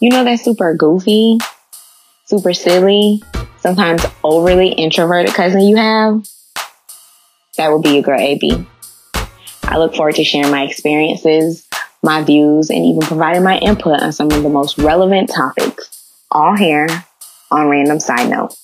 you know that super goofy, super silly, sometimes overly introverted cousin you have? That would be your girl AB. I look forward to sharing my experiences, my views, and even providing my input on some of the most relevant topics, all here on Random Side Note.